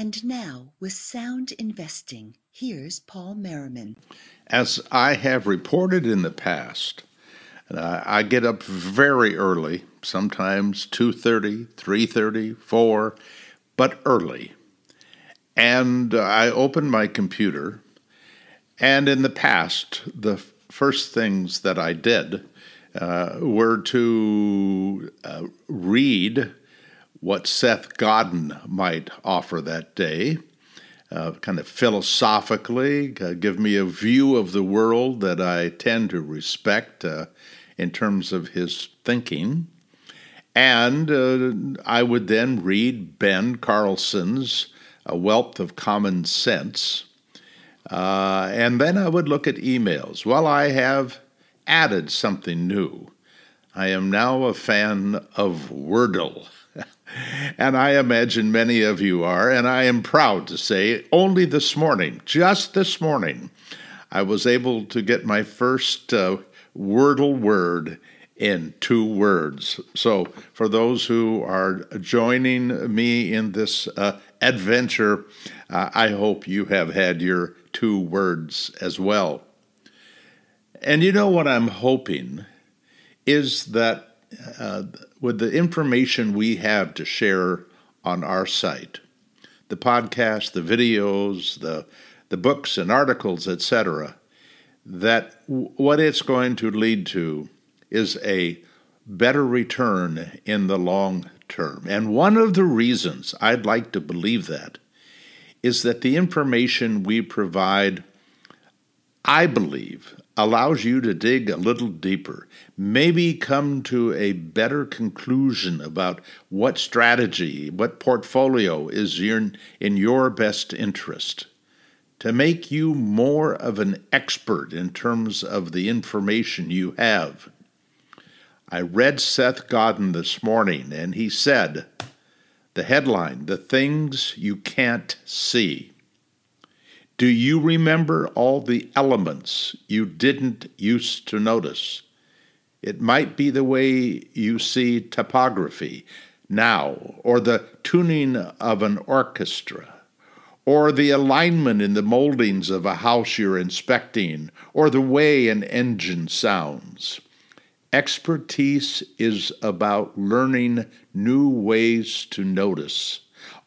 And now, with sound investing, here's Paul Merriman. As I have reported in the past, I get up very early, sometimes 2:30, 3:30, 4, but early. And I open my computer, and in the past, the first things that I did uh, were to uh, read what Seth Godin might offer that day, uh, kind of philosophically, uh, give me a view of the world that I tend to respect uh, in terms of his thinking. And uh, I would then read Ben Carlson's A Wealth of Common Sense. Uh, and then I would look at emails. Well, I have added something new. I am now a fan of Wordle. And I imagine many of you are, and I am proud to say only this morning, just this morning, I was able to get my first uh, Wordle word in two words. So, for those who are joining me in this uh, adventure, uh, I hope you have had your two words as well. And you know what I'm hoping is that uh, with the information we have to share on our site, the podcast, the videos, the the books and articles, etc., that w- what it's going to lead to is a better return in the long term. And one of the reasons I'd like to believe that is that the information we provide, I believe, allows you to dig a little deeper, maybe come to a better conclusion about what strategy, what portfolio is in your best interest, to make you more of an expert in terms of the information you have. I read Seth Godin this morning, and he said, the headline, The Things You Can't See. Do you remember all the elements you didn't used to notice? It might be the way you see topography now, or the tuning of an orchestra, or the alignment in the moldings of a house you're inspecting, or the way an engine sounds. Expertise is about learning new ways to notice.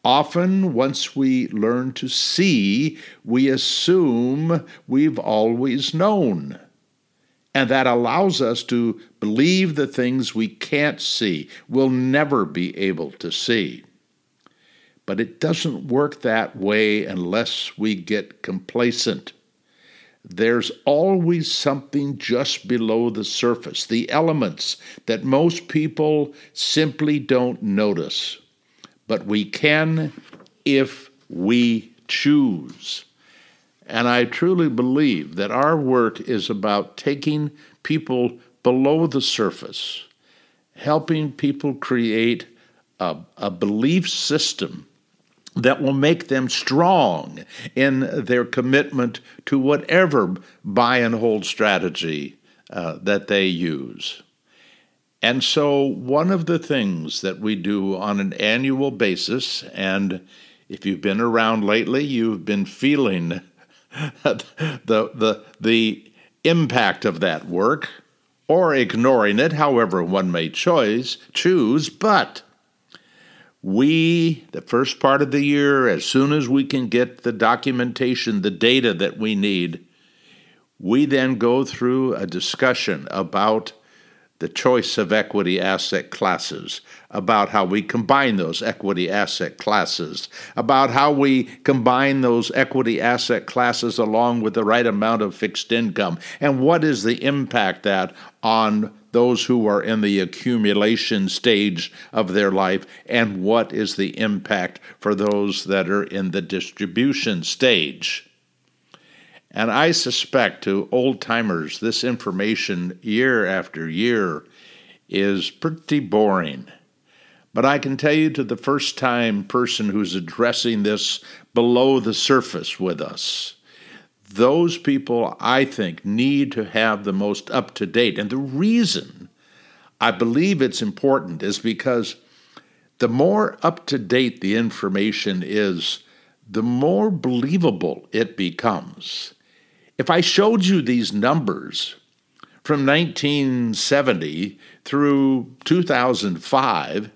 Often, once we learn to see, we assume we've always known. And that allows us to believe the things we can't see, we'll never be able to see. But it doesn't work that way unless we get complacent. There's always something just below the surface, the elements that most people simply don't notice but we can if we choose. And I truly believe that our work is about taking people below the surface, helping people create a, a belief system that will make them strong in their commitment to whatever buy and hold strategy uh, that they use. And so, one of the things that we do on an annual basis, and if you've been around lately, you've been feeling the, the, the impact of that work or ignoring it, however one may choose, choose, but we, the first part of the year, as soon as we can get the documentation, the data that we need, we then go through a discussion about the choice of equity asset classes, about how we combine those equity asset classes, about how we combine those equity asset classes along with the right amount of fixed income, and what is the impact that on those who are in the accumulation stage of their life, and what is the impact for those that are in the distribution stage. And I suspect to old timers, this information year after year is pretty boring. But I can tell you to the first time person who's addressing this below the surface with us, those people I think need to have the most up to date. And the reason I believe it's important is because the more up to date the information is, the more believable it becomes. If I showed you these numbers from 1970 through 2005,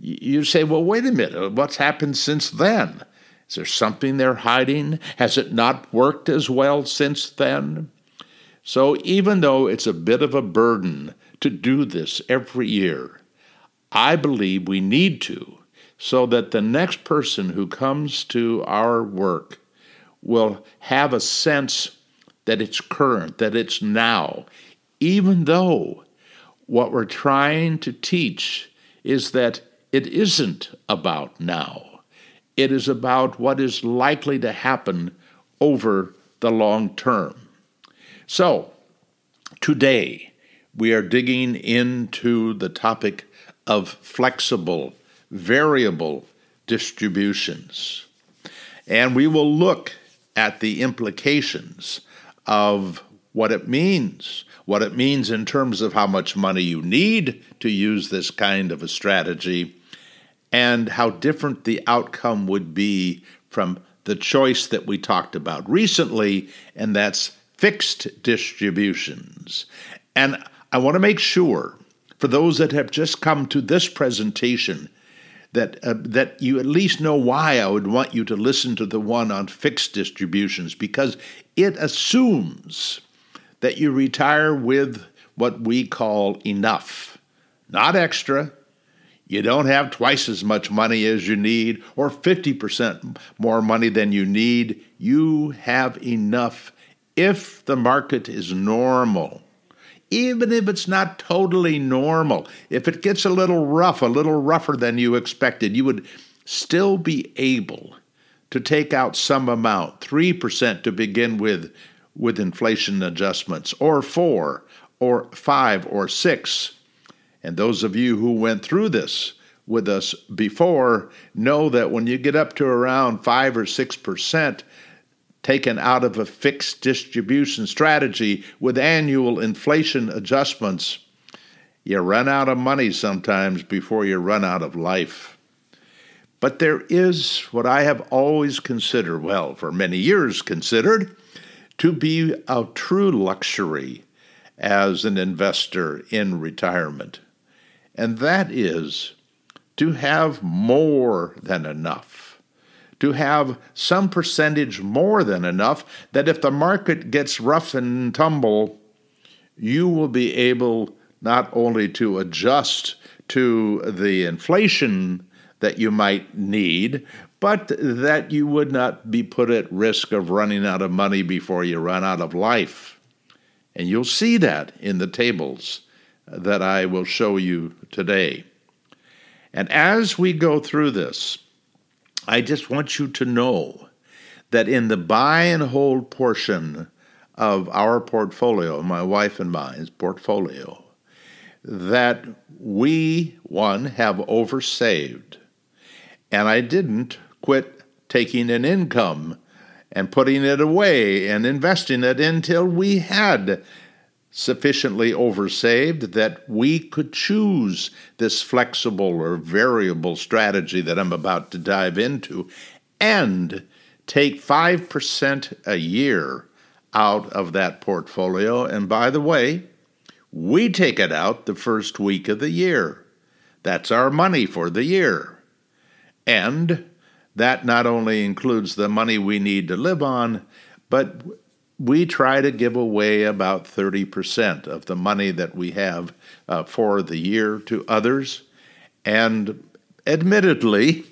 you say, well, wait a minute, what's happened since then? Is there something they're hiding? Has it not worked as well since then? So, even though it's a bit of a burden to do this every year, I believe we need to so that the next person who comes to our work will have a sense that it's current, that it's now, even though what we're trying to teach is that it isn't about now. It is about what is likely to happen over the long term. So, today we are digging into the topic of flexible, variable distributions. And we will look at the implications of what it means, what it means in terms of how much money you need to use this kind of a strategy, and how different the outcome would be from the choice that we talked about recently, and that's fixed distributions. And I want to make sure, for those that have just come to this presentation, that uh, that you at least know why I would want you to listen to the one on fixed distributions because it assumes that you retire with what we call enough, not extra, you don't have twice as much money as you need or 50% more money than you need. You have enough if the market is normal. Even if it's not totally normal, if it gets a little rough, a little rougher than you expected, you would still be able to take out some amount, 3% to begin with, with inflation adjustments, or 4, or 5, or 6 and those of you who went through this with us before know that when you get up to around 5 or 6% taken out of a fixed distribution strategy with annual inflation adjustments, you run out of money sometimes before you run out of life. But there is what I have always considered, well, for many years considered, to be a true luxury as an investor in retirement. And that is to have more than enough, to have some percentage more than enough that if the market gets rough and tumble, you will be able not only to adjust to the inflation that you might need, but that you would not be put at risk of running out of money before you run out of life. And you'll see that in the tables that I will show you today. And as we go through this, I just want you to know that in the buy and hold portion of our portfolio, my wife and mine's portfolio, that we, one, have oversaved. And I didn't quit taking an income and putting it away and investing it until we had sufficiently oversaved that we could choose this flexible or variable strategy that I'm about to dive into and take 5% a year out of that portfolio. And by the way, we take it out the first week of the year. That's our money for the year. And that not only includes the money we need to live on, but we try to give away about 30% of the money that we have uh, for the year to others. And admittedly,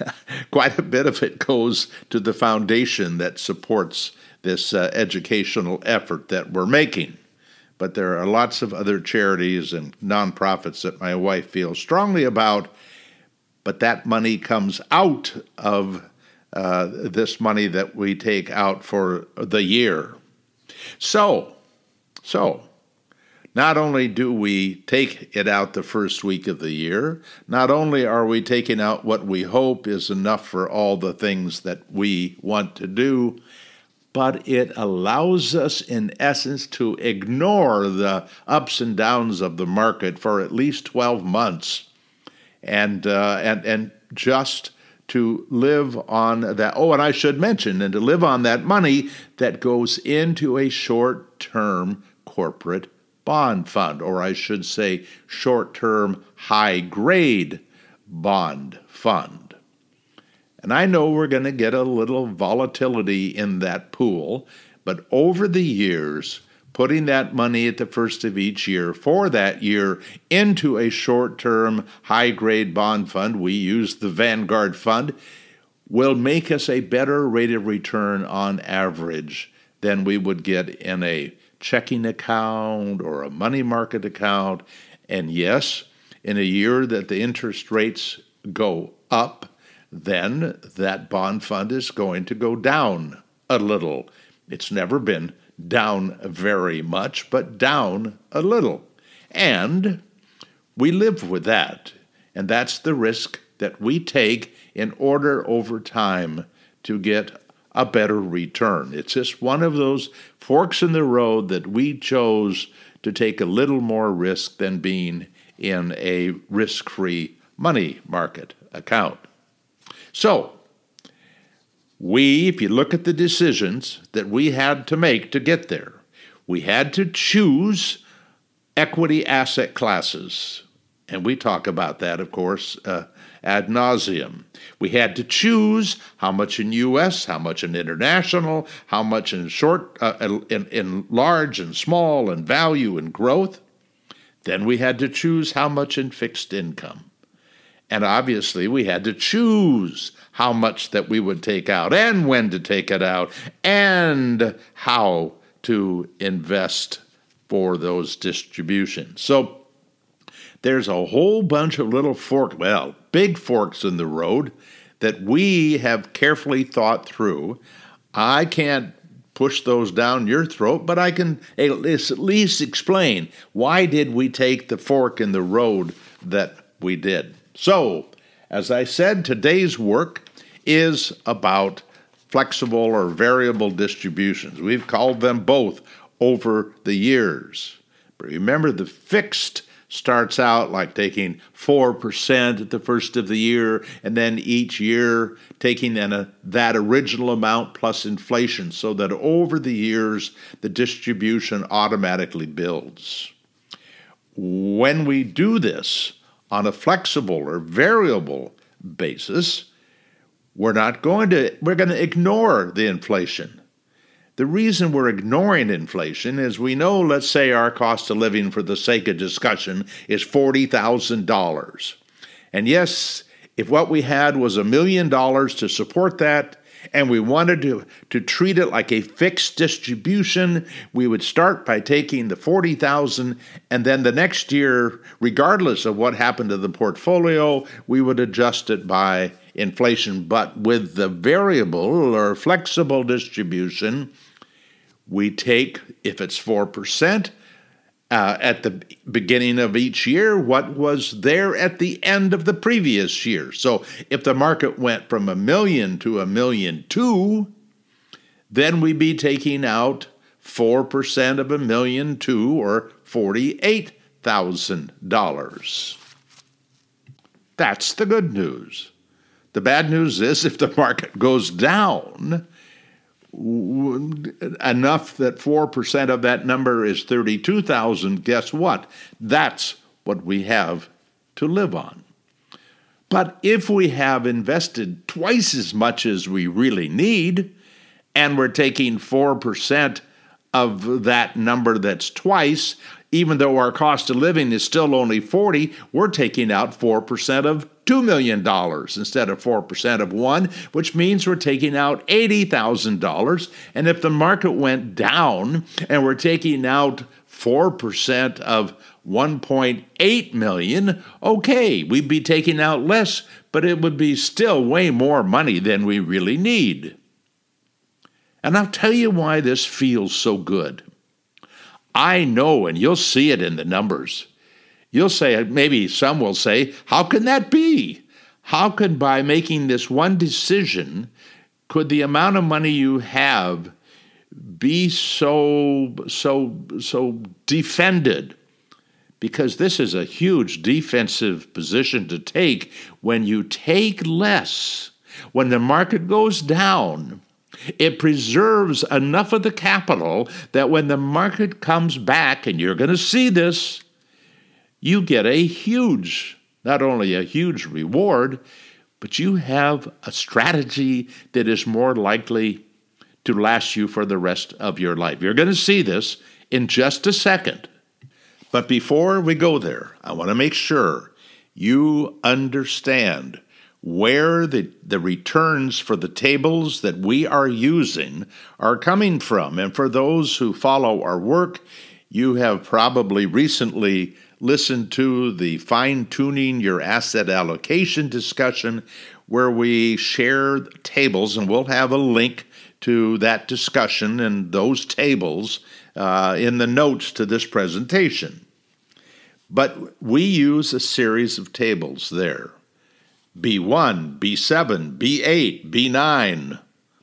quite a bit of it goes to the foundation that supports this uh, educational effort that we're making. But there are lots of other charities and nonprofits that my wife feels strongly about, but that money comes out of uh, this money that we take out for the year. So, so, not only do we take it out the first week of the year, not only are we taking out what we hope is enough for all the things that we want to do, but it allows us, in essence, to ignore the ups and downs of the market for at least 12 months and, uh, and, and just to live on that. Oh, and I should mention, and to live on that money that goes into a short term corporate bond fund, or I should say, short term high grade bond fund. And I know we're going to get a little volatility in that pool, but over the years, putting that money at the first of each year for that year into a short term high grade bond fund, we use the Vanguard Fund, will make us a better rate of return on average than we would get in a checking account or a money market account. And yes, in a year that the interest rates go up, then that bond fund is going to go down a little. It's never been down very much, but down a little. And we live with that. And that's the risk that we take in order over time to get a better return. It's just one of those forks in the road that we chose to take a little more risk than being in a risk free money market account. So, we, if you look at the decisions that we had to make to get there, we had to choose equity asset classes. And we talk about that, of course, uh, ad nauseum. We had to choose how much in U.S., how much in international, how much in short, uh, in, in large and small, and value and growth. Then we had to choose how much in fixed income. And obviously, we had to choose how much that we would take out and when to take it out and how to invest for those distributions. So there's a whole bunch of little fork, well, big forks in the road that we have carefully thought through. I can't push those down your throat, but I can at least explain why did we take the fork in the road that we did. So, as I said, today's work is about flexible or variable distributions. We've called them both over the years. But remember, the fixed starts out like taking 4% at the first of the year, and then each year taking then a, that original amount plus inflation, so that over the years the distribution automatically builds. When we do this on a flexible or variable basis, we're not going to we're going to ignore the inflation the reason we're ignoring inflation is we know, let's say, our cost of living, for the sake of discussion, is $40,000. And yes, if what we had was a million dollars to support that, and we wanted to, to treat it like a fixed distribution, we would start by taking the 40,000 and then the next year, regardless of what happened to the portfolio, we would adjust it by inflation. But with the variable or flexible distribution, we take, if it's 4%, uh, at the beginning of each year, what was there at the end of the previous year. So if the market went from a million to a million two, then we'd be taking out 4% of a million two or $48,000. That's the good news. The bad news is if the market goes down, enough that 4% of that number is 32,000, guess what? That's what we have to live on. But if we have invested twice as much as we really need, and we're taking 4% of that number that's twice, even though our cost of living is still only 40, we're taking out 4% of $2 million instead of 4% of one, which means we're taking out $80,000. And if the market went down and we're taking out 4% of 1.8 million, okay, we'd be taking out less, but it would be still way more money than we really need. And I'll tell you why this feels so good. I know, and you'll see it in the numbers. You'll say, maybe some will say, how can that be? How can by making this one decision, could the amount of money you have be so, so, so defended? Because this is a huge defensive position to take when you take less When the market goes down, it preserves enough of the capital that when the market comes back, and you're going to see this, you get a huge, not only a huge reward, but you have a strategy that is more likely to last you for the rest of your life. You're going to see this in just a second. But before we go there, I want to make sure you understand where the, the returns for the tables that we are using are coming from. And for those who follow our work, you have probably recently listened to the fine tuning your asset allocation discussion, where we share tables, and we'll have a link to that discussion and those tables uh, in the notes to this presentation. But we use a series of tables there. B1, B7, B8, B9.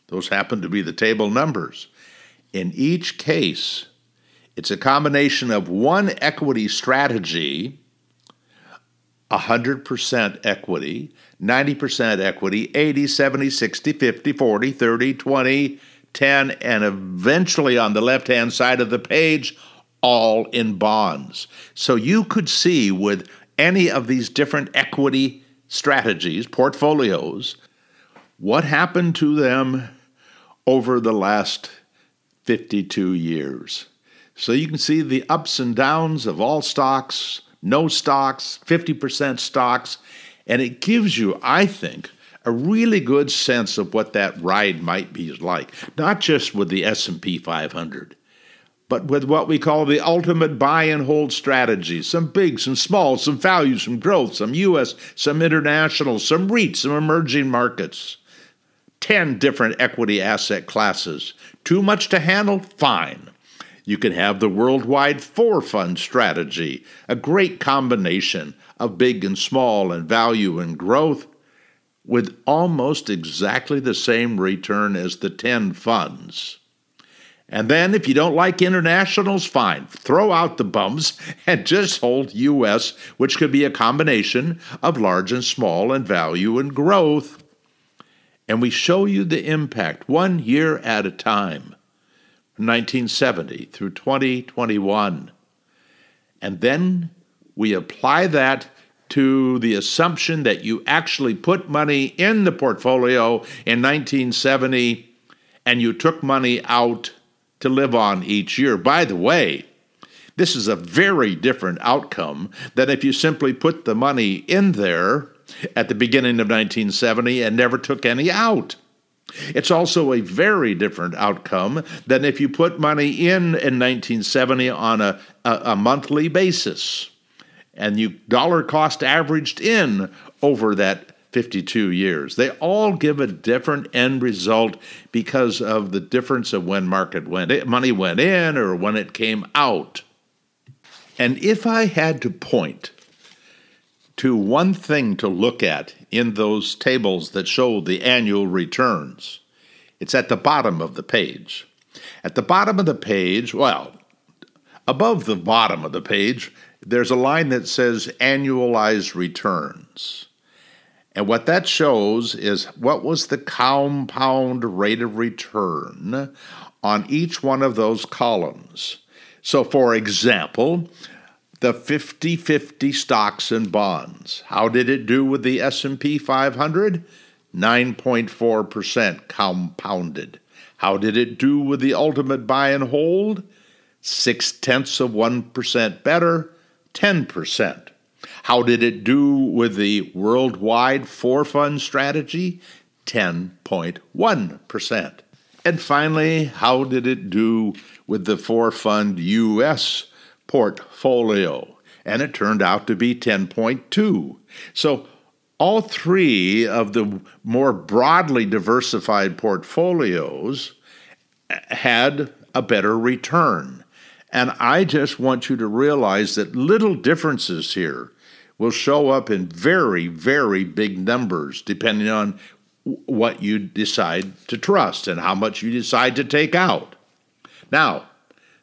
Those happen to be the table numbers. In each case, it's a combination of one equity strategy, 100% equity, 90% equity, 80, 70, 60, 50, 40, 30, 20, 10, and eventually on the left hand side of the page, all in bonds. So you could see with any of these different equity strategies, portfolios, what happened to them over the last 52 years. So you can see the ups and downs of all stocks, no stocks, 50% stocks, and it gives you, I think, a really good sense of what that ride might be like, not just with the S&P 500 but with what we call the ultimate buy and hold strategy some big, some small, some value, some growth, some US, some international, some REIT, some emerging markets. 10 different equity asset classes. Too much to handle? Fine. You can have the worldwide four fund strategy, a great combination of big and small and value and growth with almost exactly the same return as the 10 funds. And then, if you don't like internationals, fine. Throw out the bums and just hold U.S., which could be a combination of large and small and value and growth. And we show you the impact one year at a time, 1970 through 2021. And then we apply that to the assumption that you actually put money in the portfolio in 1970 and you took money out to live on each year. By the way, this is a very different outcome than if you simply put the money in there at the beginning of 1970 and never took any out. It's also a very different outcome than if you put money in in 1970 on a, a, a monthly basis and you dollar cost averaged in over that 52 years. They all give a different end result because of the difference of when market went in, money went in or when it came out. And if I had to point to one thing to look at in those tables that show the annual returns, it's at the bottom of the page. At the bottom of the page, well, above the bottom of the page, there's a line that says annualized returns. And what that shows is what was the compound rate of return on each one of those columns. So, for example, the 50-50 stocks and bonds. How did it do with the S&P 500? 9.4% compounded. How did it do with the ultimate buy and hold? Six tenths of 1% better, 10%. How did it do with the worldwide four fund strategy? 10.1%. And finally, how did it do with the four fund US portfolio? And it turned out to be 10.2. So all three of the more broadly diversified portfolios had a better return. And I just want you to realize that little differences here will show up in very, very big numbers depending on what you decide to trust and how much you decide to take out. Now,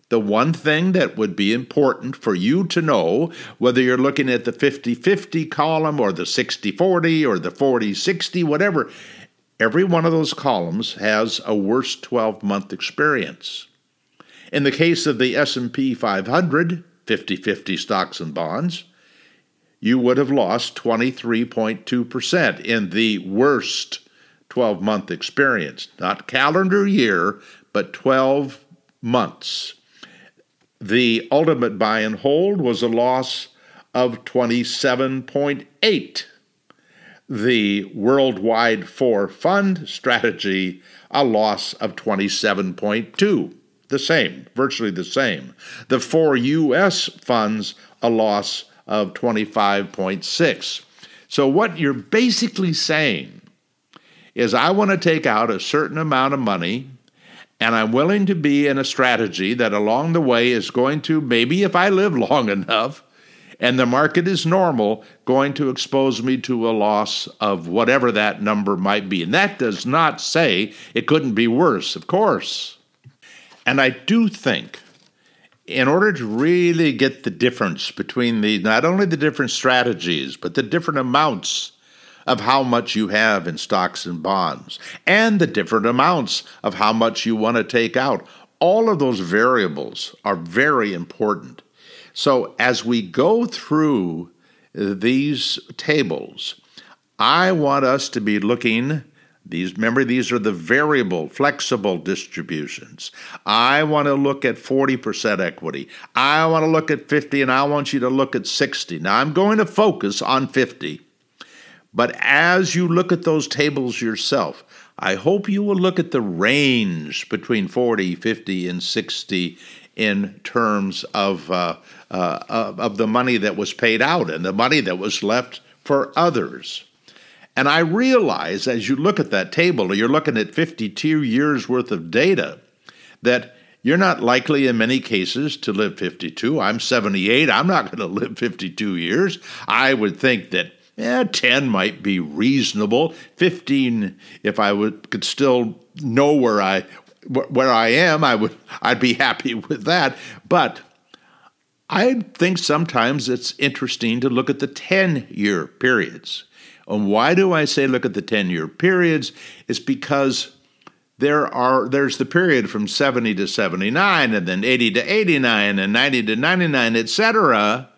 the one thing that would be important for you to know, whether you're looking at the 50 50 column or the 60 40 or the 40 60, whatever, every one of those columns has a worst 12-month experience. In the case of the S&P 500, 50/50 stocks and bonds, you would have lost 23.2% in the worst 12 month experience, not calendar year, but 12 months. The ultimate buy and hold was a loss of 27.8. The worldwide four fund strategy, a loss of 27.2. The same, virtually the same. The four U.S. funds, a loss of 25.6. So, what you're basically saying is I want to take out a certain amount of money and I'm willing to be in a strategy that along the way is going to, maybe if I live long enough and the market is normal, going to expose me to a loss of whatever that number might be. And that does not say it couldn't be worse, of course. And I do think in order to really get the difference between the not only the different strategies, but the different amounts of how much you have in stocks and bonds and the different amounts of how much you want to take out. All of those variables are very important. So, as we go through these tables, I want us to be looking these remember these are the variable flexible distributions. I want to look at 40% equity. I want to look at 50 and I want you to look at 60. Now I'm going to focus on 50 but as you look at those tables yourself, I hope you will look at the range between 40, 50, and 60 in terms of, uh, uh, of the money that was paid out and the money that was left for others. And I realize as you look at that table, you're looking at 52 years worth of data, that you're not likely in many cases to live 52. I'm 78. I'm not going to live 52 years. I would think that yeah, 10 might be reasonable. 15, if I would could still know where I where I am, I would I'd be happy with that. But I think sometimes it's interesting to look at the 10 year periods. And why do I say look at the 10 year periods? It's because there are there's the period from 70 to 79 and then 80 to 89 and 90 to 99 etc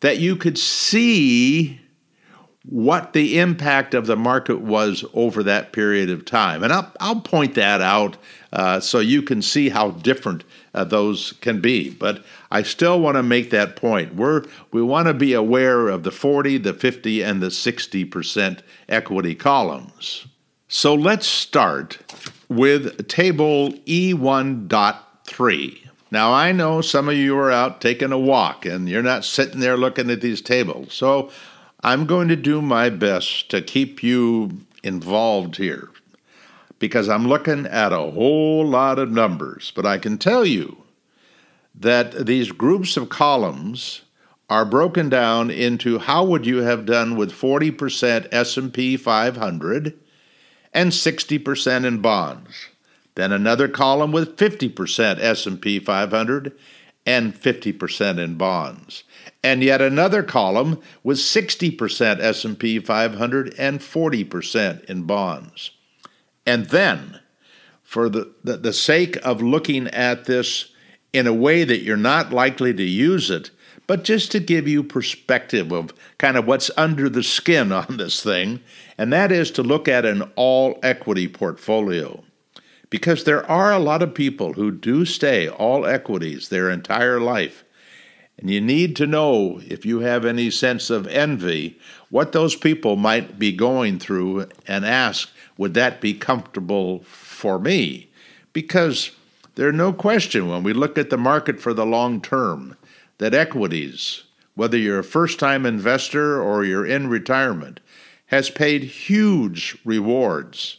that you could see what the impact of the market was over that period of time. And I'll, I'll point that out uh, so you can see how different uh, those can be. But I still want to make that point. We're, we want to be aware of the 40, the 50, and the 60% equity columns. So let's start with table E1.3. Now, I know some of you are out taking a walk and you're not sitting there looking at these tables. So I'm going to do my best to keep you involved here because I'm looking at a whole lot of numbers. But I can tell you that these groups of columns are broken down into how would you have done with 40% S&P 500 and 60% in bonds. Then another column with 50% S&P 500 and 50% in bonds and yet another column with 60% S&P 500 and 40% in bonds. And then, for the, the, the sake of looking at this in a way that you're not likely to use it, but just to give you perspective of kind of what's under the skin on this thing, and that is to look at an all equity portfolio. Because there are a lot of people who do stay all equities their entire life. And you need to know, if you have any sense of envy, what those people might be going through and ask, would that be comfortable for me? Because there's no question when we look at the market for the long term that equities, whether you're a first time investor or you're in retirement, has paid huge rewards.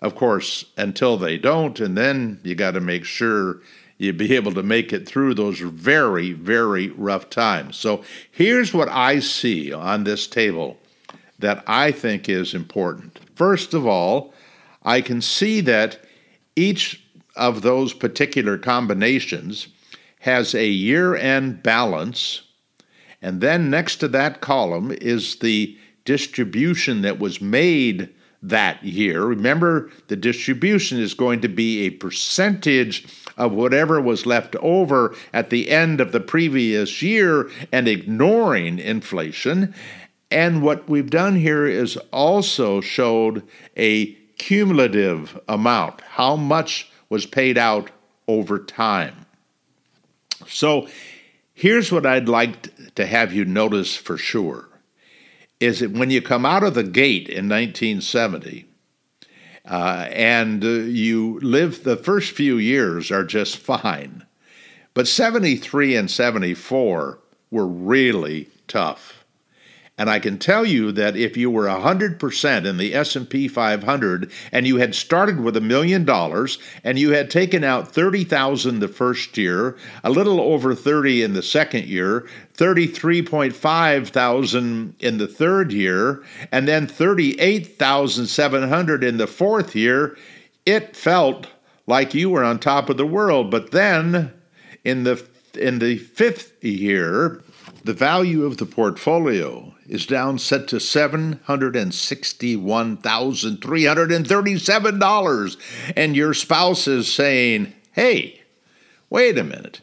Of course, until they don't, and then you got to make sure you'd be able to make it through those very, very rough times. So here's what I see on this table that I think is important. First of all, I can see that each of those particular combinations has a year end balance, and then next to that column is the distribution that was made that year. Remember, the distribution is going to be a percentage of whatever was left over at the end of the previous year and ignoring inflation. And what we've done here is also showed a cumulative amount, how much was paid out over time. So here's what I'd like to have you notice for sure is that when you come out of the gate in 1970 uh, and uh, you live the first few years are just fine, but 73 and 74 were really tough. And I can tell you that if you were 100% in the S&P 500 and you had started with a million dollars and you had taken out 30,000 the first year, a little over 30 in the second year, 33.5 thousand in the third year, and then 38,700 in the fourth year, it felt like you were on top of the world. But then in the in the fifth year, the value of the portfolio is down set to $761,337 and your spouse is saying, "Hey, wait a minute.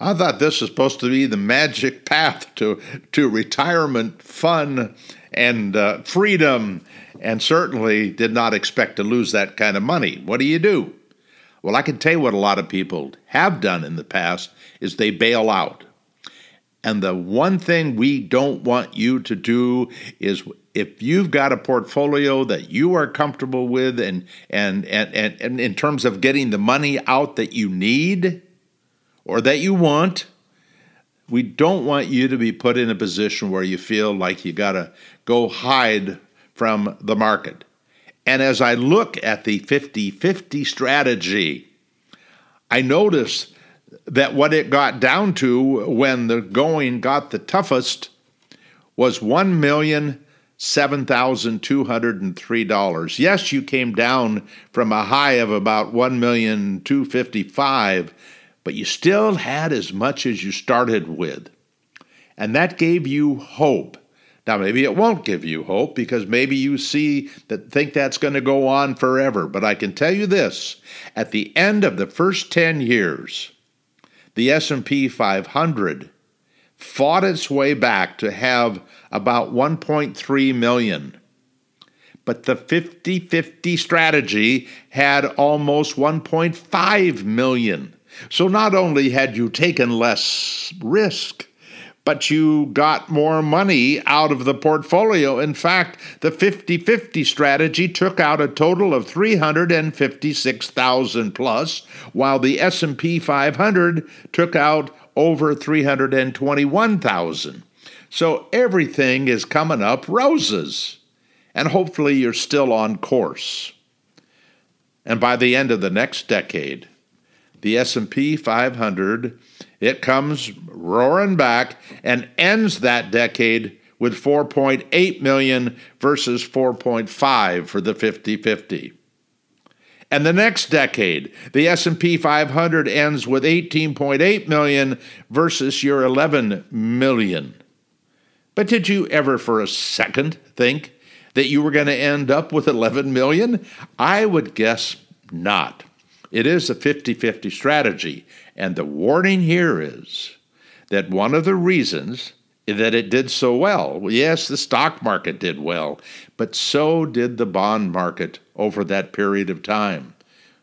I thought this was supposed to be the magic path to to retirement fun and uh, freedom and certainly did not expect to lose that kind of money. What do you do?" Well, I can tell you what a lot of people have done in the past is they bail out and the one thing we don't want you to do is if you've got a portfolio that you are comfortable with and, and, and, and, and in terms of getting the money out that you need or that you want, we don't want you to be put in a position where you feel like you got to go hide from the market. And as I look at the 50 50 strategy, I notice that what it got down to when the going got the toughest was one million seven thousand two hundred and three dollars. Yes, you came down from a high of about one million two fifty five, but you still had as much as you started with. And that gave you hope. Now maybe it won't give you hope because maybe you see that think that's going to go on forever, but I can tell you this, at the end of the first 10 years, the S&P 500 fought its way back to have about 1.3 million. But the 50 50 strategy had almost 1.5 million. So not only had you taken less risk, but you got more money out of the portfolio. In fact, the 50-50 strategy took out a total of 356,000 plus, while the S&P 500 took out over 321,000. So everything is coming up roses. And hopefully you're still on course. And by the end of the next decade, the S&P 500 it comes roaring back and ends that decade with 4.8 million versus 4.5 for the 50-50. And the next decade, the S&P 500 ends with 18.8 million versus your 11 million. But did you ever for a second think that you were going to end up with 11 million? I would guess not. It is a 50 50 strategy. And the warning here is that one of the reasons that it did so well, yes, the stock market did well, but so did the bond market over that period of time.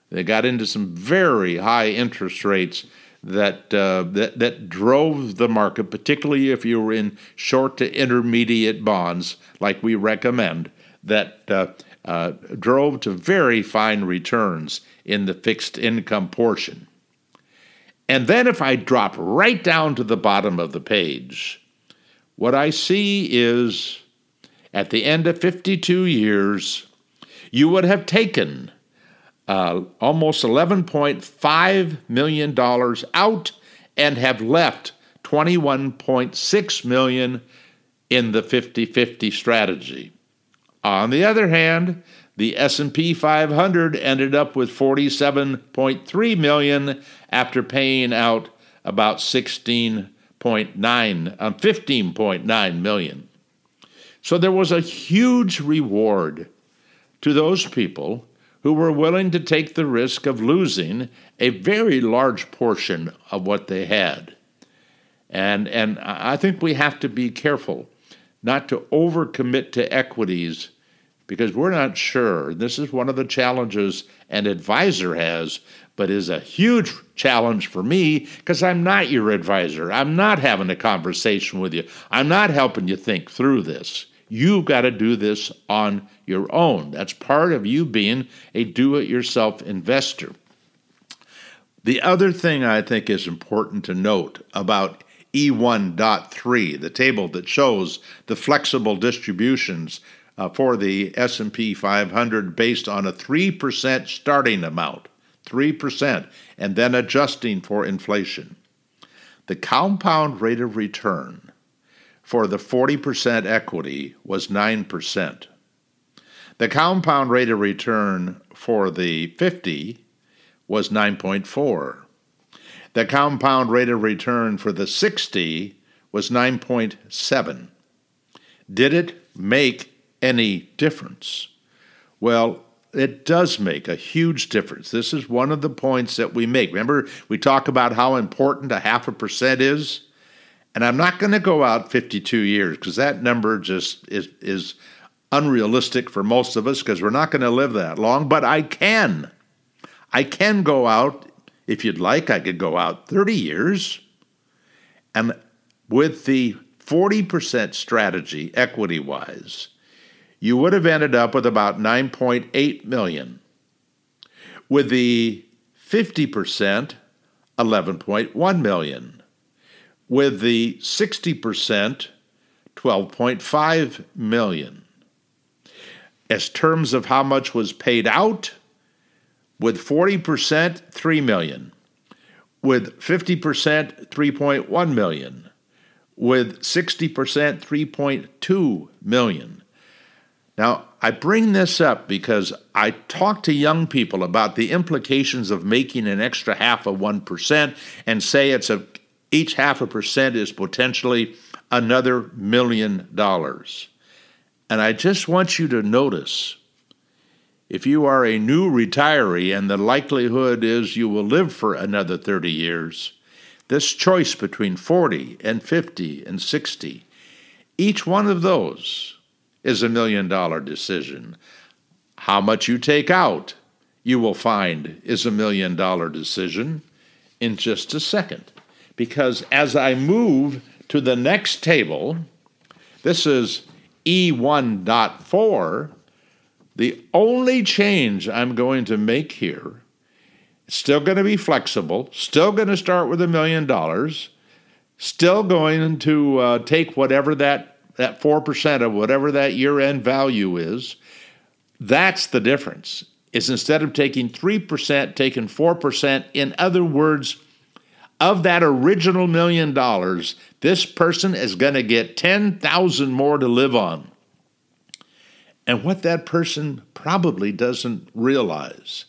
They got into some very high interest rates that uh, that that drove the market, particularly if you were in short to intermediate bonds, like we recommend, that uh, uh, drove to very fine returns in the fixed income portion. And then if I drop right down to the bottom of the page, what I see is at the end of 52 years, you would have taken uh, almost $11.5 million out and have left 21.6 million in the 50-50 strategy. On the other hand, the S&P 500 ended up with 47.3 million after paying out about 16.9 um, 15.9 million. So there was a huge reward to those people who were willing to take the risk of losing a very large portion of what they had. And, and I think we have to be careful not to overcommit to equities because we're not sure. This is one of the challenges an advisor has, but is a huge challenge for me because I'm not your advisor. I'm not having a conversation with you. I'm not helping you think through this. You've got to do this on your own. That's part of you being a do it yourself investor. The other thing I think is important to note about E1.3, the table that shows the flexible distributions uh, for the S&P 500 based on a 3% starting amount, 3%, and then adjusting for inflation. The compound rate of return for the 40% equity was 9%. The compound rate of return for the 50 was 9.4. The compound rate of return for the 60 was 9.7. Did it make any difference? Well, it does make a huge difference. This is one of the points that we make. Remember, we talk about how important a half a percent is? And I'm not going to go out 52 years because that number just is, is unrealistic for most of us because we're not going to live that long, but I can. I can go out if you'd like, I could go out 30 years. And with the 40% strategy, equity wise, you would have ended up with about 9.8 million. With the 50%, 11.1 million. With the 60%, 12.5 million. As terms of how much was paid out, with 40%, 3 million. With 50%, 3.1 million. With 60%, 3.2 million. Now, I bring this up because I talk to young people about the implications of making an extra half of 1% and say it's a each half a percent is potentially another million dollars. And I just want you to notice if you are a new retiree and the likelihood is you will live for another 30 years, this choice between 40 and 50 and 60, each one of those is a million dollar decision. How much you take out, you will find, is a million dollar decision in just a second. Because as I move to the next table, this is E1.4 the only change I'm going to make here, still going to be flexible, still going to start with a million dollars, still going to uh, take whatever that that 4% of whatever that year end value is. That's the difference. Is instead of taking 3%, taking 4%. In other words, of that original million dollars, this person is going to get 10,000 more to live on. And what that person probably doesn't realize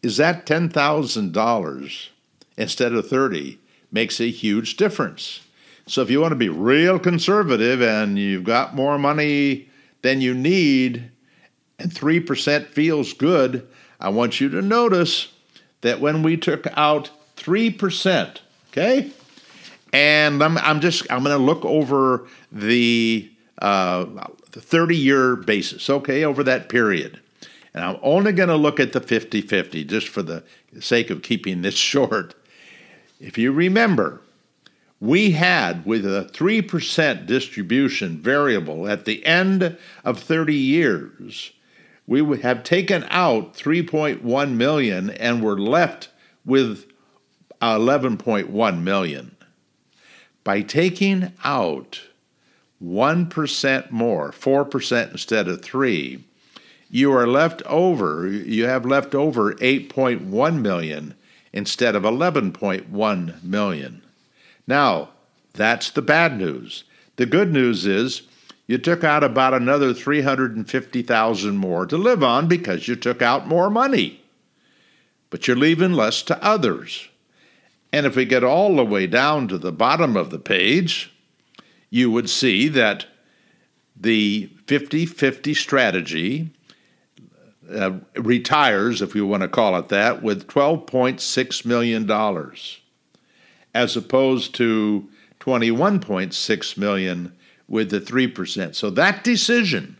is that $10,000 instead of 30 makes a huge difference. So if you want to be real conservative and you've got more money than you need and 3% feels good, I want you to notice that when we took out 3%, okay? And I'm, I'm just, I'm going to look over the uh, 30 year basis, okay, over that period. And I'm only going to look at the 50 50 just for the sake of keeping this short. If you remember, we had with a 3% distribution variable at the end of 30 years, we would have taken out 3.1 million and were left with uh, 11.1 million. By taking out 1% more, 4% instead of 3, you are left over, you have left over 8.1 million instead of 11.1 million. Now, that's the bad news. The good news is you took out about another 350,000 more to live on because you took out more money. But you're leaving less to others. And if we get all the way down to the bottom of the page, you would see that the 50 50 strategy uh, retires, if you want to call it that, with $12.6 million, as opposed to 21.6 million with the 3%. So that decision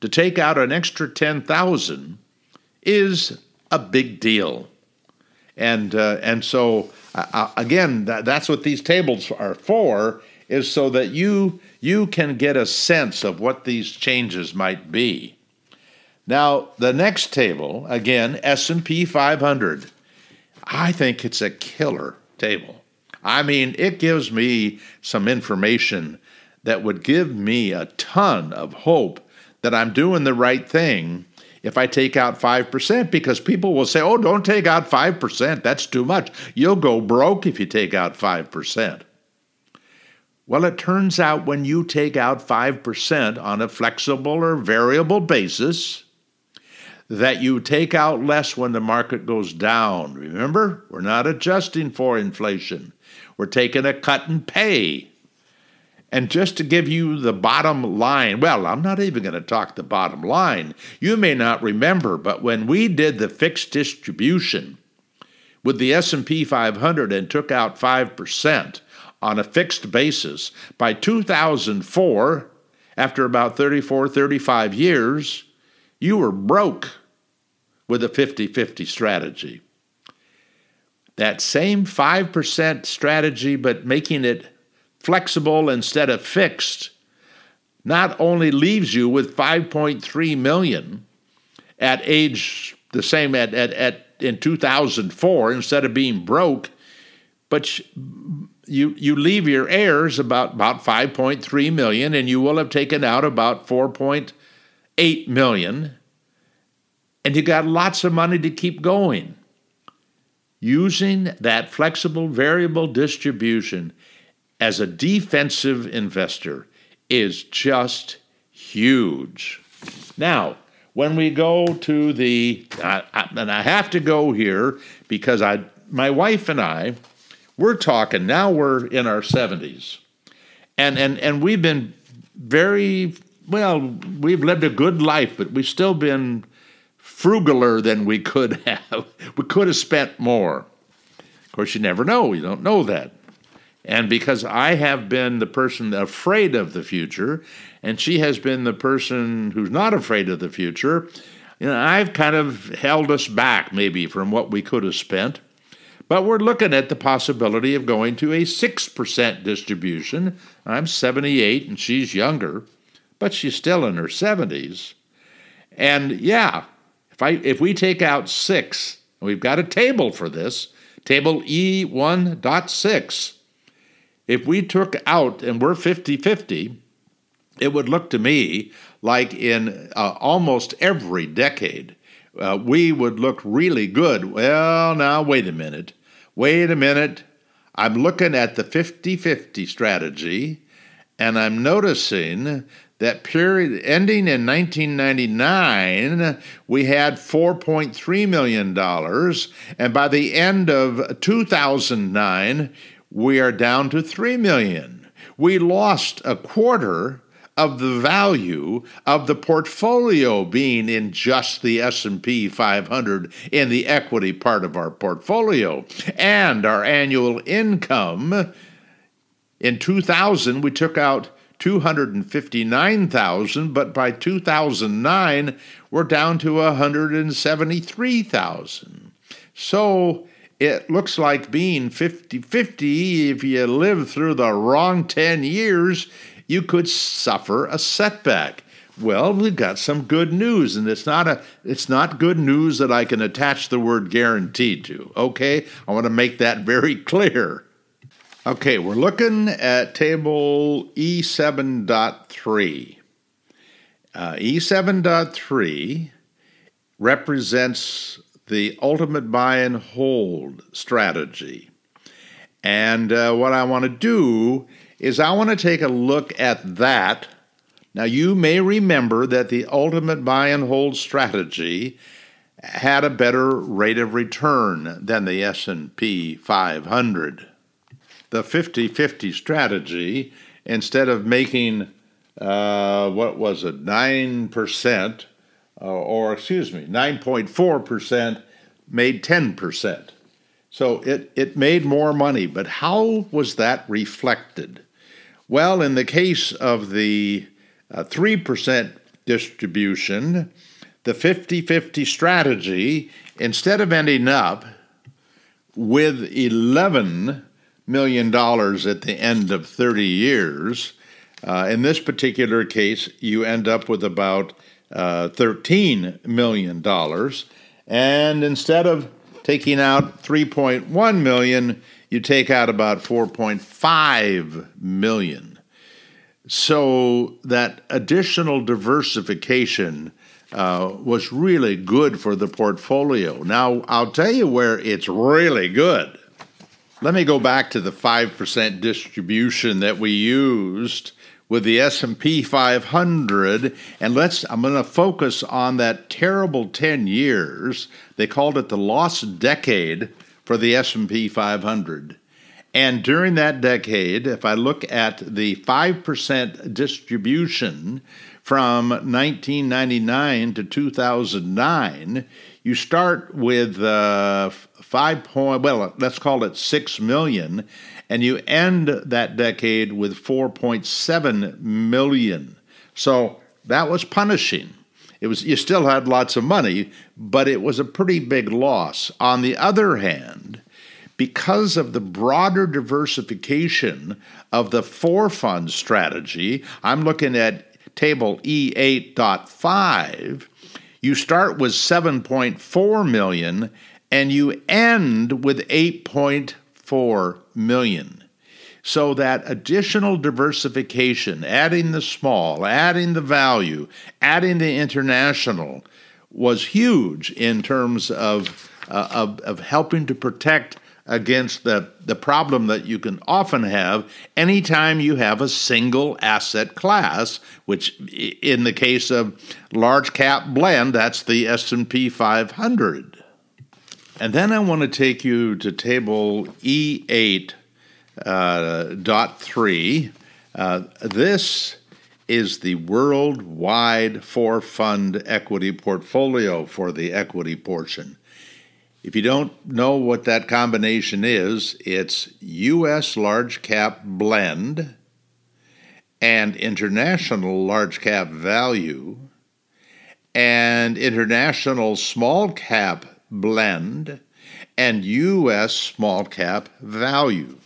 to take out an extra 10000 is a big deal. And, uh, and so, uh, uh, again, that, that's what these tables are for, is so that you, you can get a sense of what these changes might be. Now, the next table, again, S&P 500. I think it's a killer table. I mean, it gives me some information that would give me a ton of hope that I'm doing the right thing if I take out 5%, because people will say, oh, don't take out 5%. That's too much. You'll go broke if you take out 5%. Well, it turns out when you take out 5% on a flexible or variable basis, that you take out less when the market goes down. Remember, we're not adjusting for inflation, we're taking a cut in pay. And just to give you the bottom line, well, I'm not even going to talk the bottom line. You may not remember, but when we did the fixed distribution with the S&P 500 and took out 5% on a fixed basis, by 2004, after about 34, 35 years, you were broke with a 50 50 strategy. That same 5% strategy, but making it flexible instead of fixed, not only leaves you with 5.3 million at age the same at, at, at in 2004 instead of being broke, but you you leave your heirs about about 5.3 million and you will have taken out about 4.8 million and you got lots of money to keep going using that flexible variable distribution as a defensive investor is just huge. Now, when we go to the, uh, and I have to go here because I, my wife and I, we're talking now. We're in our seventies, and and and we've been very well. We've lived a good life, but we've still been frugaler than we could have. We could have spent more. Of course, you never know. You don't know that. And because I have been the person afraid of the future, and she has been the person who's not afraid of the future, you know, I've kind of held us back maybe from what we could have spent. But we're looking at the possibility of going to a 6% distribution. I'm 78 and she's younger, but she's still in her 70s. And yeah, if I if we take out 6, we've got a table for this, table E1.6 if we took out, and we're 50 50, it would look to me like in uh, almost every decade, uh, we would look really good. Well, now, wait a minute. Wait a minute. I'm looking at the 50 50 strategy, and I'm noticing that period ending in 1999 we had 4.3 million dollars and by the end of 2009 we are down to 3 million. We lost a quarter of the value of the portfolio being in just the S&P 500 in the equity part of our portfolio and our annual income in 2000 we took out 259,000 but by 2009 we're down to 173,000 so it looks like being 50 50. If you live through the wrong 10 years, you could suffer a setback. Well, we've got some good news, and it's not a it's not good news that I can attach the word guaranteed to. Okay? I want to make that very clear. Okay, we're looking at table E7.3. Uh, E7.3 represents the ultimate buy and hold strategy. And uh, what I want to do is I want to take a look at that. Now you may remember that the ultimate buy and hold strategy had a better rate of return than the S&P 500. The 50-50 strategy instead of making uh, what was it 9% uh, or excuse me, 9.4% made 10%. So it, it made more money. But how was that reflected? Well, in the case of the uh, 3% distribution, the 50 50 strategy, instead of ending up with $11 million at the end of 30 years, uh, in this particular case, you end up with about uh, $13 million. And instead of taking out 3.1 million, you take out about 4.5 million. So that additional diversification uh, was really good for the portfolio. Now, I'll tell you where it's really good. Let me go back to the 5% distribution that we used with the S&P 500 and let's I'm going to focus on that terrible 10 years. They called it the lost decade for the S&P 500. And during that decade, if I look at the 5% distribution from 1999 to 2009, you start with uh, 5 point well, let's call it 6 million and you end that decade with 4.7 million. So that was punishing. It was you still had lots of money, but it was a pretty big loss. On the other hand, because of the broader diversification of the four fund strategy, I'm looking at table E8.5, you start with 7.4 million and you end with 8.4 million. So that additional diversification, adding the small, adding the value, adding the international, was huge in terms of, uh, of, of helping to protect against the, the problem that you can often have anytime you have a single asset class which in the case of large cap blend that's the S&P 500 and then I want to take you to table E8 uh, dot three. Uh, this is the worldwide four fund equity portfolio for the equity portion. If you don't know what that combination is, it's U.S. large cap blend and international large cap value and international small cap blend and U.S. small cap value.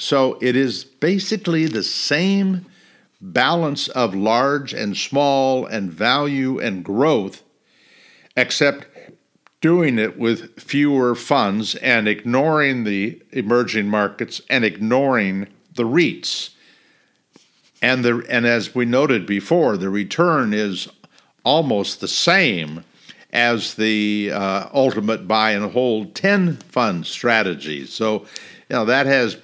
So it is basically the same balance of large and small and value and growth, except doing it with fewer funds and ignoring the emerging markets and ignoring the REITs. And the and as we noted before, the return is almost the same as the uh, ultimate buy and hold 10 fund strategy. So, you know, that has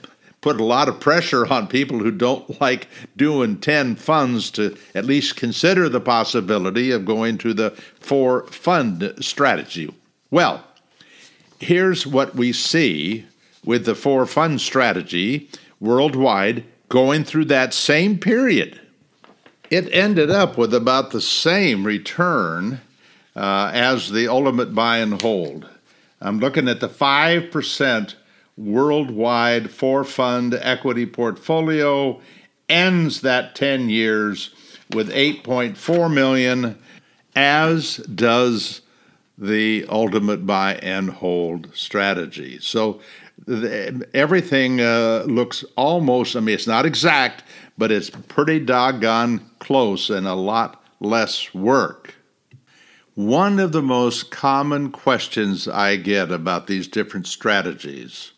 put a lot of pressure on people who don't like doing 10 funds to at least consider the possibility of going to the four fund strategy. Well, here's what we see with the four fund strategy worldwide going through that same period. It ended up with about the same return uh, as the ultimate buy and hold. I'm looking at the 5% worldwide four fund equity portfolio ends that 10 years with 8.4 million as does the ultimate buy and hold strategy. So the, everything uh, looks almost, I mean, it's not exact, but it's pretty doggone close and a lot less work. One of the most common questions I get about these different strategies,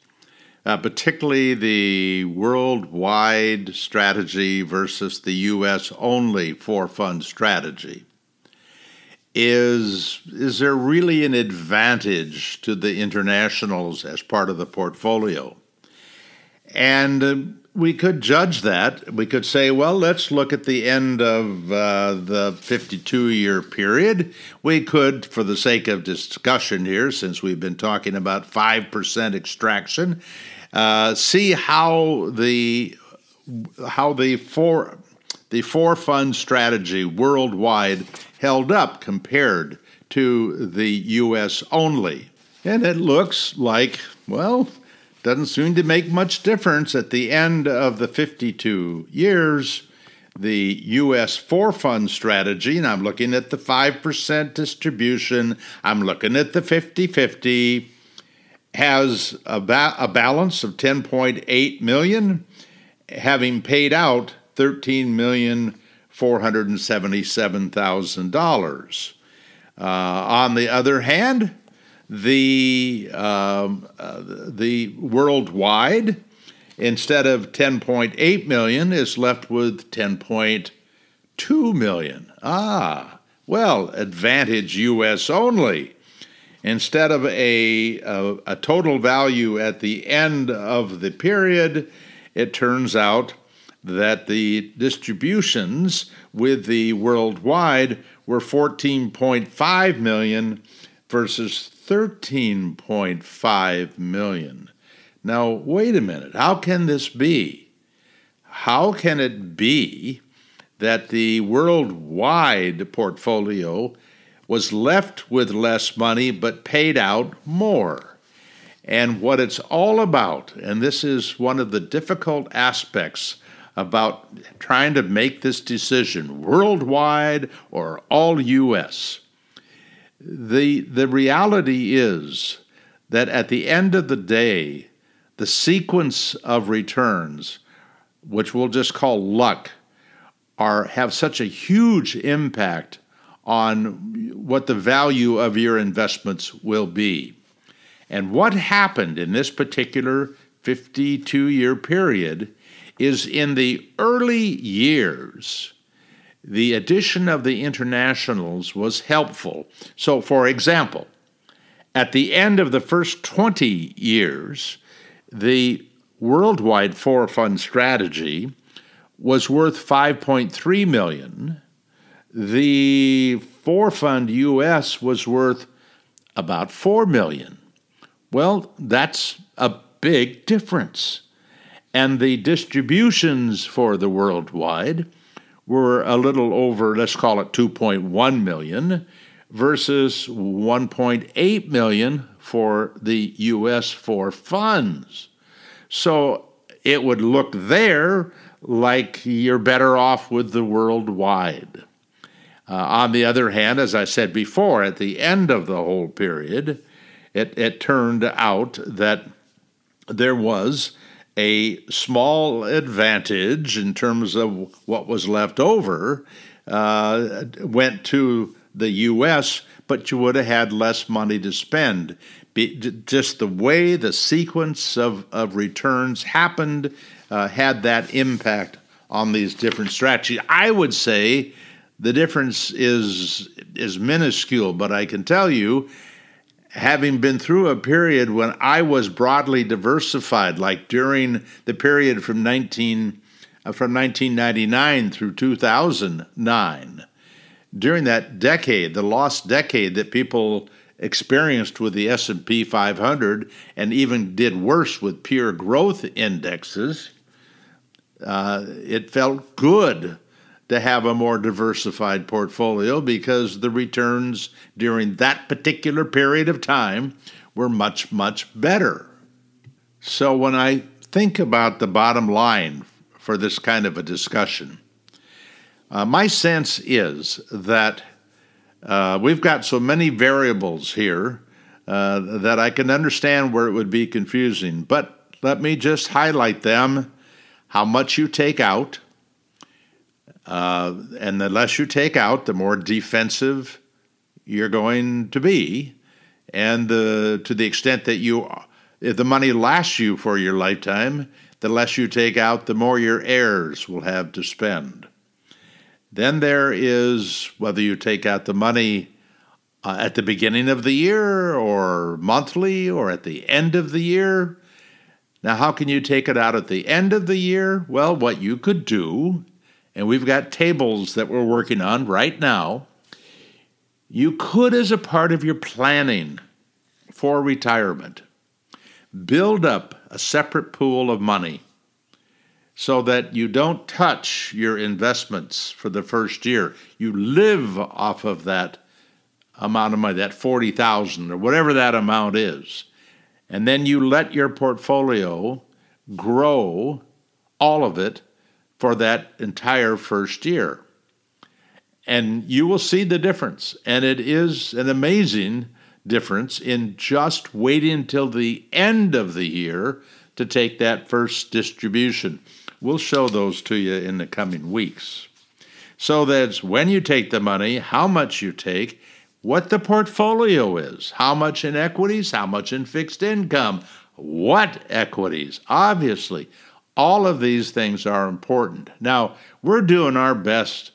uh, particularly the worldwide strategy versus the U.S. only four fund strategy, is is there really an advantage to the internationals as part of the portfolio? And uh, we could judge that. We could say, well, let's look at the end of uh, the 52 year period. We could, for the sake of discussion here, since we've been talking about 5% extraction, uh, see how the how the four the four fund strategy worldwide held up compared to the U.S. only. And it looks like, well, doesn't seem to make much difference at the end of the 52 years. The U.S. four fund strategy, and I'm looking at the 5% distribution, I'm looking at the 50 50, has a, ba- a balance of 10.8 million, having paid out $13,477,000. Uh, on the other hand, the um, uh, the worldwide instead of 10.8 million is left with 10.2 million. Ah, well, advantage US only. Instead of a, a, a total value at the end of the period, it turns out that the distributions with the worldwide were 14.5 million versus 13.5 million. Now, wait a minute. How can this be? How can it be that the worldwide portfolio was left with less money but paid out more? And what it's all about, and this is one of the difficult aspects about trying to make this decision worldwide or all US. The, the reality is that at the end of the day, the sequence of returns, which we'll just call luck, are have such a huge impact on what the value of your investments will be. And what happened in this particular 52 year period is in the early years, the addition of the internationals was helpful. So, for example, at the end of the first 20 years, the worldwide four fund strategy was worth 5.3 million. The four fund US was worth about 4 million. Well, that's a big difference and the distributions for the worldwide were a little over, let's call it 2.1 million, versus 1.8 million for the US four funds. So it would look there like you're better off with the worldwide. Uh, on the other hand, as I said before, at the end of the whole period, it, it turned out that there was a small advantage in terms of what was left over uh, went to the U.S., but you would have had less money to spend. Be, just the way the sequence of, of returns happened uh, had that impact on these different strategies. I would say the difference is is minuscule, but I can tell you having been through a period when I was broadly diversified, like during the period from 19 uh, from 1999 through 2009, during that decade, the lost decade that people experienced with the S&P 500 and even did worse with pure growth indexes, uh, it felt good to have a more diversified portfolio because the returns during that particular period of time were much, much better. So when I think about the bottom line for this kind of a discussion, uh, my sense is that uh, we've got so many variables here uh, that I can understand where it would be confusing. But let me just highlight them how much you take out, uh, and the less you take out, the more defensive you're going to be. And the, to the extent that you, if the money lasts you for your lifetime, the less you take out, the more your heirs will have to spend. Then there is whether you take out the money uh, at the beginning of the year or monthly or at the end of the year. Now, how can you take it out at the end of the year? Well, what you could do and we've got tables that we're working on right now. You could, as a part of your planning for retirement, build up a separate pool of money so that you don't touch your investments for the first year. You live off of that amount of money, that 40,000 or whatever that amount is. And then you let your portfolio grow all of it for that entire first year. And you will see the difference. And it is an amazing difference in just waiting until the end of the year to take that first distribution. We'll show those to you in the coming weeks. So that's when you take the money, how much you take, what the portfolio is, how much in equities, how much in fixed income, what equities. Obviously, all of these things are important. Now, we're doing our best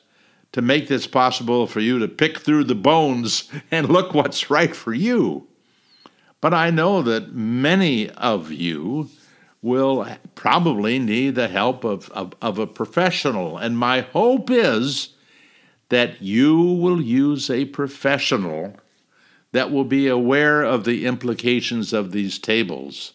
to make this possible for you to pick through the bones and look what's right for you. But I know that many of you will probably need the help of, of, of, a professional. And my hope is that you will use a professional that will be aware of the implications of these tables.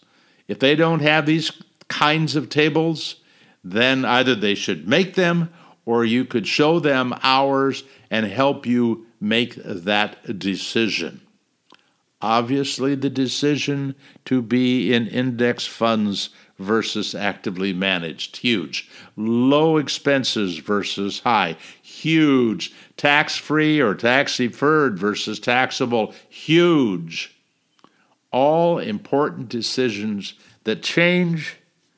If they don't have these kinds of tables, then either they should make them or you could show them ours and help you make that decision. Obviously, the decision to be in index funds versus actively managed, huge. Low expenses versus high, huge. Tax free or tax deferred versus taxable, huge. All important decisions that change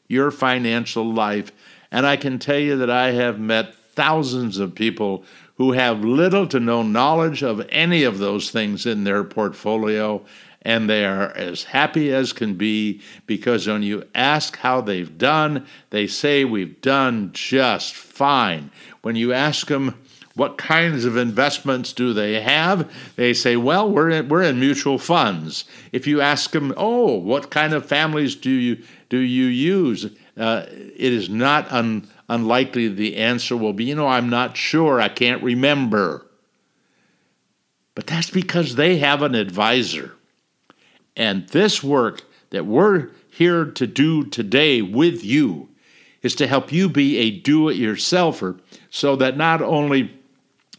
your financial life. And I can tell you that I have met thousands of people who have little to no knowledge of any of those things in their portfolio, and they are as happy as can be because when you ask how they've done, they say, We've done just fine. When you ask them, what kinds of investments do they have? They say, well, we're in, we're in mutual funds. If you ask them, oh, what kind of families do you do you use? Uh, it is not un, unlikely the answer will be, you know, I'm not sure, I can't remember. But that's because they have an advisor. And this work that we're here to do today with you is to help you be a do it yourselfer so that not only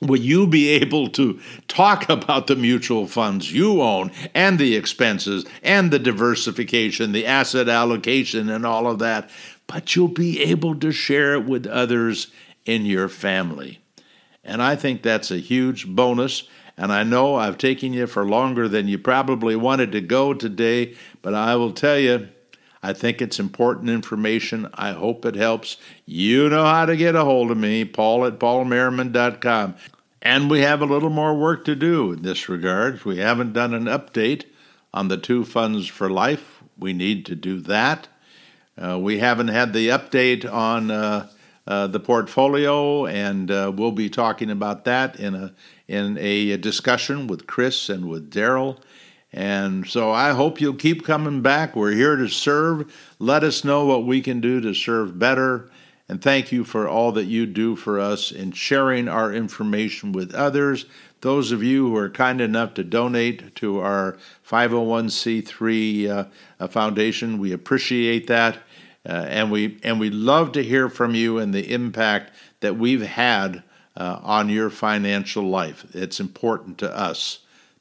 will you be able to talk about the mutual funds you own and the expenses and the diversification, the asset allocation, and all of that, but you'll be able to share it with others in your family. And I think that's a huge bonus. And I know I've taken you for longer than you probably wanted to go today, but I will tell you, I think it's important information. I hope it helps. You know how to get a hold of me, paul at paulmerriman.com. And we have a little more work to do in this regard. We haven't done an update on the two funds for life. We need to do that. Uh, we haven't had the update on uh, uh, the portfolio, and uh, we'll be talking about that in a in a discussion with Chris and with Daryl. And so I hope you'll keep coming back. We're here to serve. Let us know what we can do to serve better. And thank you for all that you do for us in sharing our information with others. Those of you who are kind enough to donate to our 501c3 uh, foundation, we appreciate that. Uh, and we and we love to hear from you and the impact that we've had uh, on your financial life. It's important to us.